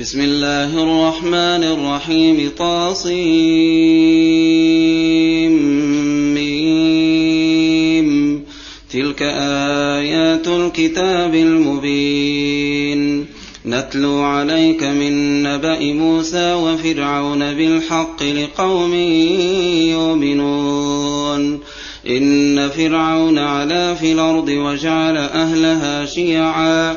بسم الله الرحمن الرحيم طاصيم تلك آيات الكتاب المبين. نتلو عليك من نبأ موسى وفرعون بالحق لقوم يؤمنون. إن فرعون علا في الأرض وجعل أهلها شيعا.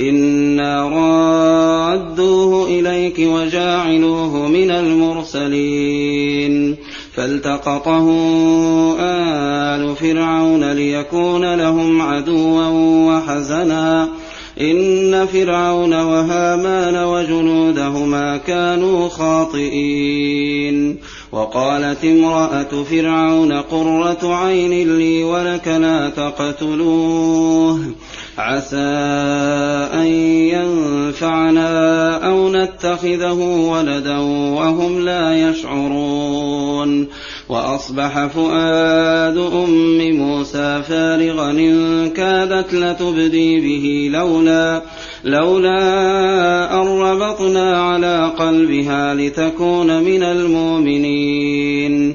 إنا رادوه إليك وجاعلوه من المرسلين فالتقطه آل فرعون ليكون لهم عدوا وحزنا إن فرعون وهامان وجنودهما كانوا خاطئين وقالت امرأة فرعون قرة عين لي ولك لا تقتلوه عسى أن ينفعنا أو نتخذه ولدا وهم لا يشعرون. وأصبح فؤاد أم موسى فارغا إن كادت لتبدي به لولا لولا أن ربطنا على قلبها لتكون من المؤمنين.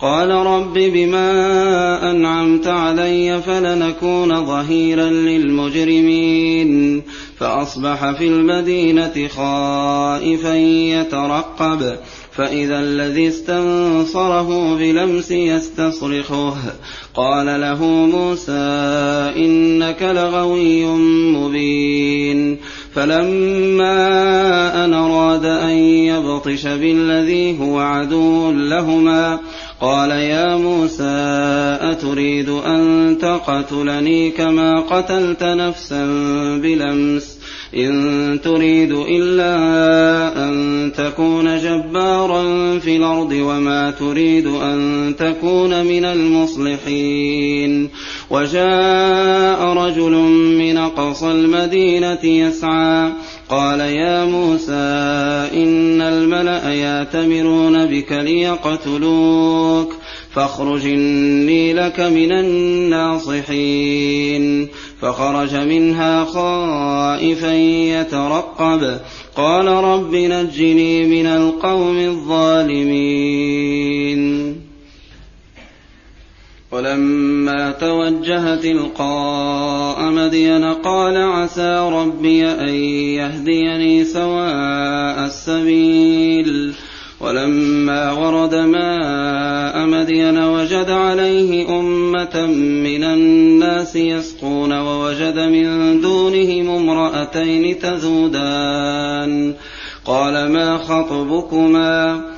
قال رب بما أنعمت علي فلنكون ظهيرا للمجرمين فأصبح في المدينة خائفا يترقب فإذا الذي استنصره بلمس يستصرخه. قال له موسى إنك لغوي مبين فلما أن أراد أن يبطش بالذي هو عدو لهما قال يا موسى أتريد أن تقتلني كما قتلت نفسا بلمس؟ إن تريد إلا أن تكون جبارا في الأرض وما تريد أن تكون من المصلحين. وجاء رجل من أقصى المدينة يسعى قال يا موسى إن الملأ ياتمرون بك ليقتلوك فاخرج إني لك من الناصحين فخرج منها خائفا يترقب قال رب نجني من القوم الظالمين ولما توجه تلقاء مدين قال عسى ربي أن يهديني سواء السبيل. ولما ورد ماء مدين وجد عليه أمة من الناس يسقون ووجد من دونهم امرأتين تذودان. قال ما خطبكما؟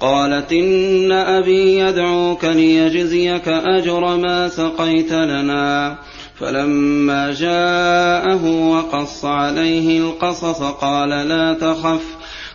قالت إن أبي يدعوك ليجزيك أجر ما سقيت لنا. فلما جاءه وقص عليه القصص قال لا تخف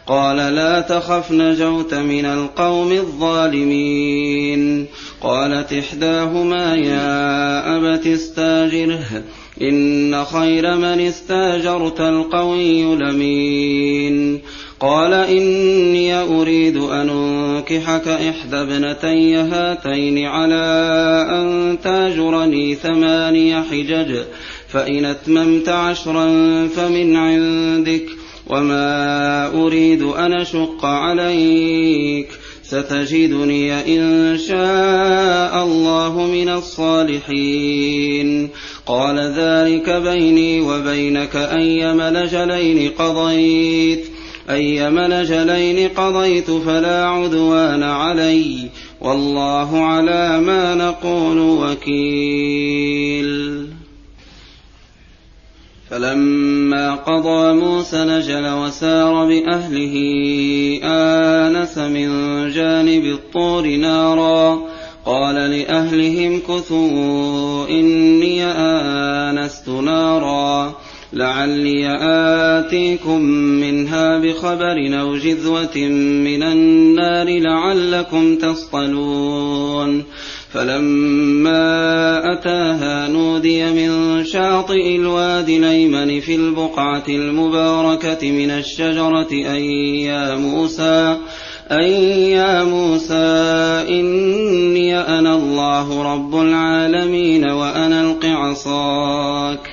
قال لا تخف نجوت من القوم الظالمين. قالت إحداهما يا أبت استاجره إن خير من استاجرت القوي لمين قال إني أريد أن أنكحك إحدى ابنتي هاتين على أن تاجرني ثماني حجج فإن أتممت عشرا فمن عندك وما أريد أن أشق عليك. ستجدني إن شاء الله من الصالحين. قال ذلك بيني وبينك أيما لجلين قضيت. أيما نجلين قضيت فلا عدوان علي والله على ما نقول وكيل. فلما قضى موسى نجل وسار بأهله آنس من جانب الطور نارا. قال لأهلهم كثوا إني نارا لعلي آتيكم منها بخبر أو جذوة من النار لعلكم تصطلون. فلما أتاها نودي من شاطئ الوادي الأيمن في البقعة المباركة من الشجرة أي يا موسى أي يا موسى إني أنا الله رب العالمين وأنا ألق عصاك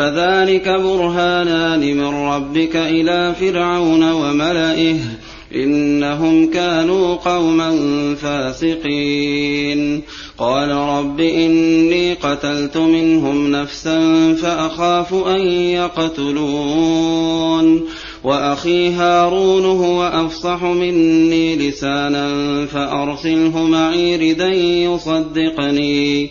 فذلك برهانان من ربك إلى فرعون وملئه إنهم كانوا قوما فاسقين. قال رب إني قتلت منهم نفسا فأخاف أن يقتلون. وأخي هارون هو أفصح مني لسانا فأرسله معي ردا يصدقني.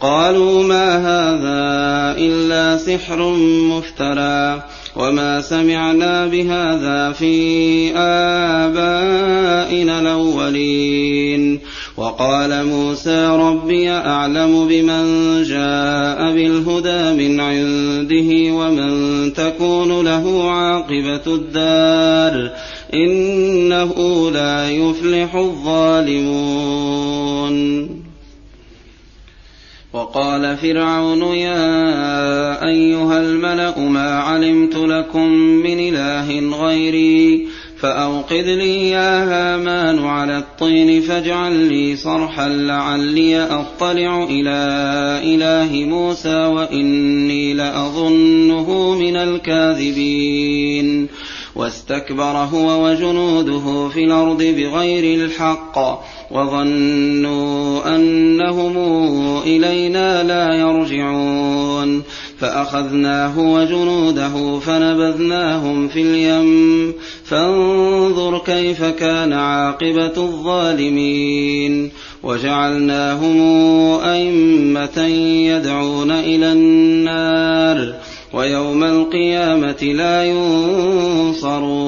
قالوا ما هذا إلا سحر مفترى وما سمعنا بهذا في آبائنا الأولين. وقال موسى ربي أعلم بمن جاء بالهدى من عنده ومن تكون له عاقبة الدار. إنه لا يفلح الظالمون. وقال فرعون يا أيها الملأ ما علمت لكم من إله غيري فأوقد لي يا هامان على الطين فاجعل لي صرحا لعلي أطلع إلى إله موسى وإني لأظنه من الكاذبين واستكبر هو وجنوده في الأرض بغير الحق وظنوا أنهم إلينا لا يرجعون. فأخذناه وجنوده فنبذناهم في اليم. فانظر كيف كان عاقبة الظالمين. وجعلناهم أئمة يدعون إلى النار. ويوم القيامة لا ينصرون.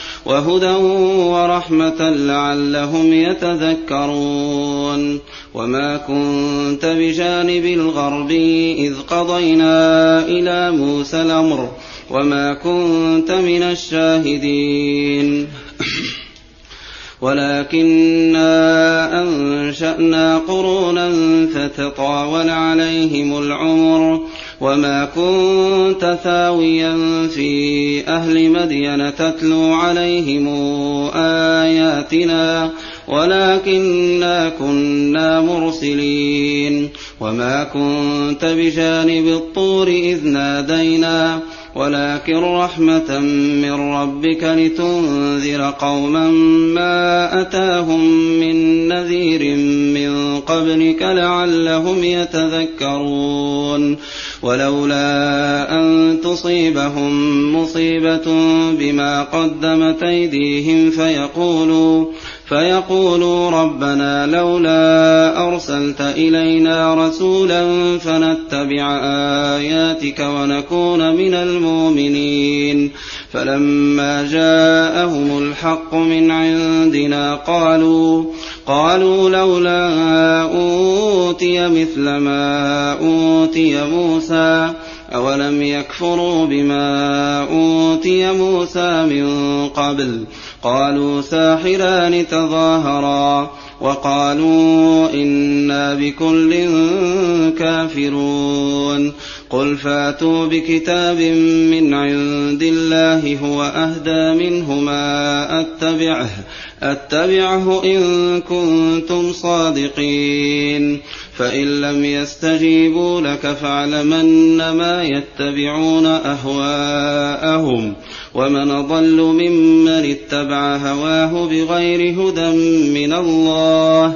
وهدى ورحمة لعلهم يتذكرون. وما كنت بجانب الغرب إذ قضينا إلى موسى الأمر وما كنت من الشاهدين. ولكنا أنشأنا قرونا فتطاول عليهم العمر وما كنت ثاويا في أهل مدين تتلو عليهم آياتنا ولكنا كنا مرسلين وما كنت بجانب الطور إذ نادينا ولكن رحمة من ربك لتنذر قوما ما أتاهم من نذير من قبلك لعلهم يتذكرون ولولا أن تصيبهم مصيبة بما قدمت أيديهم فيقولوا فيقولوا ربنا لولا أرسلت إلينا رسولا فنتبع آياتك ونكون من المؤمنين فلما جاءهم الحق من عندنا قالوا قالوا لولا أوتي مثل ما أوتي موسى أولم يكفروا بما أوتي موسى من قبل؟ قالوا ساحران تظاهرا وقالوا إنا بكل كافرون. قل فاتوا بكتاب من عند الله هو أهدى منهما أتبعه أتبعه إن كنتم صادقين. فإن لم يستجيبوا لك فاعلمن ما يتبعون أهواءهم. ومن ضل ممن اتبع هواه بغير هدى من الله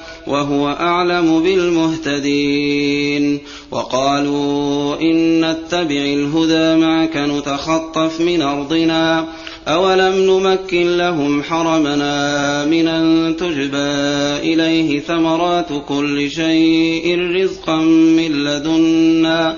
وهو أعلم بالمهتدين. وقالوا إن نتبع الهدى معك نتخطف من أرضنا. أولم نمكن لهم حرمنا من أن تجبى إليه ثمرات كل شيء رزقا من لدنا.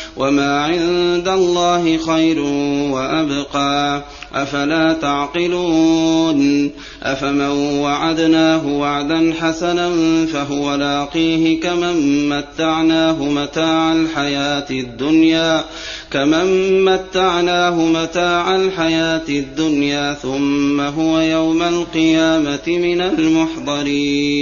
وما عند الله خير وابقى افلا تعقلون افمن وعدناه وعدا حسنا فهو لاقيه كمن متعناه متاع الحياة الدنيا كمن متعناه متاع الحياة الدنيا ثم هو يوم القيامه من المحضرين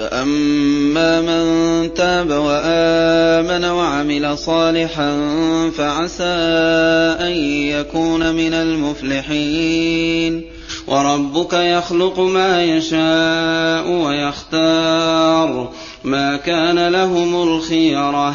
فأما من تاب وآمن وعمل صالحا فعسى أن يكون من المفلحين. وربك يخلق ما يشاء ويختار. ما كان لهم الخيرة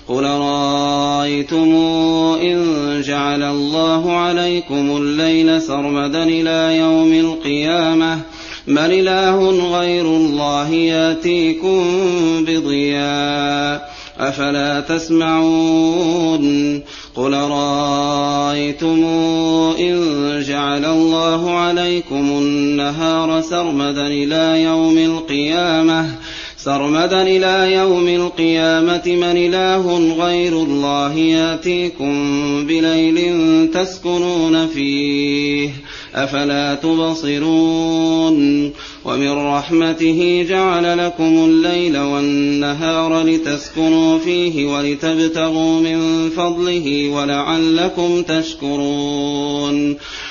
قل رايتم إن جعل الله عليكم الليل سرمدا إلى يوم القيامة؟ من إله غير الله يأتيكم بضياء أفلا تسمعون؟ قل رايتم إن جعل الله عليكم النهار سرمدا إلى يوم القيامة؟ سرمدا إلى يوم القيامة من إله غير الله يأتيكم بليل تسكنون فيه أفلا تبصرون ومن رحمته جعل لكم الليل والنهار لتسكنوا فيه ولتبتغوا من فضله ولعلكم تشكرون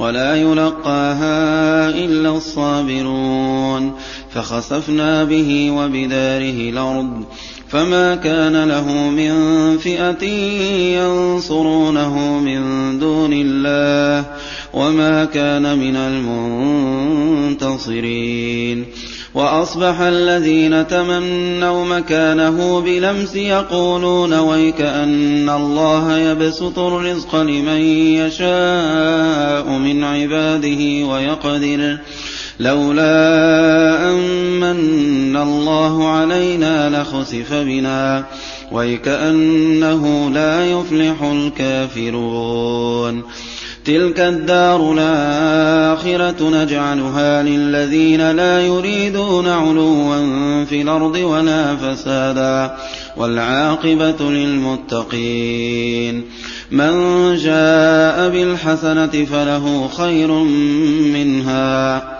ولا يلقاها إلا الصابرون فخسفنا به وبداره الأرض فما كان له من فئة ينصرونه من دون الله وما كان من المنتصرين وأصبح الذين تمنوا مكانه بلمس يقولون ويك أن الله يبسط الرزق لمن يشاء من عباده ويقدر. لولا أن الله علينا لخسف بنا ويكأنه لا يفلح الكافرون. تلك الدار الآخرة نجعلها للذين لا يريدون علوا في الأرض ولا فسادا والعاقبة للمتقين من جاء بالحسنة فله خير منها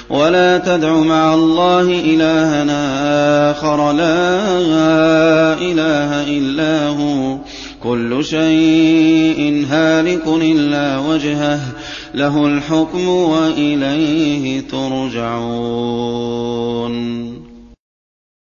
ولا تدع مع الله إلهنا آخر. لا إله إلا هو. كل شيء هالك إلا وجهه. له الحكم وإليه ترجعون.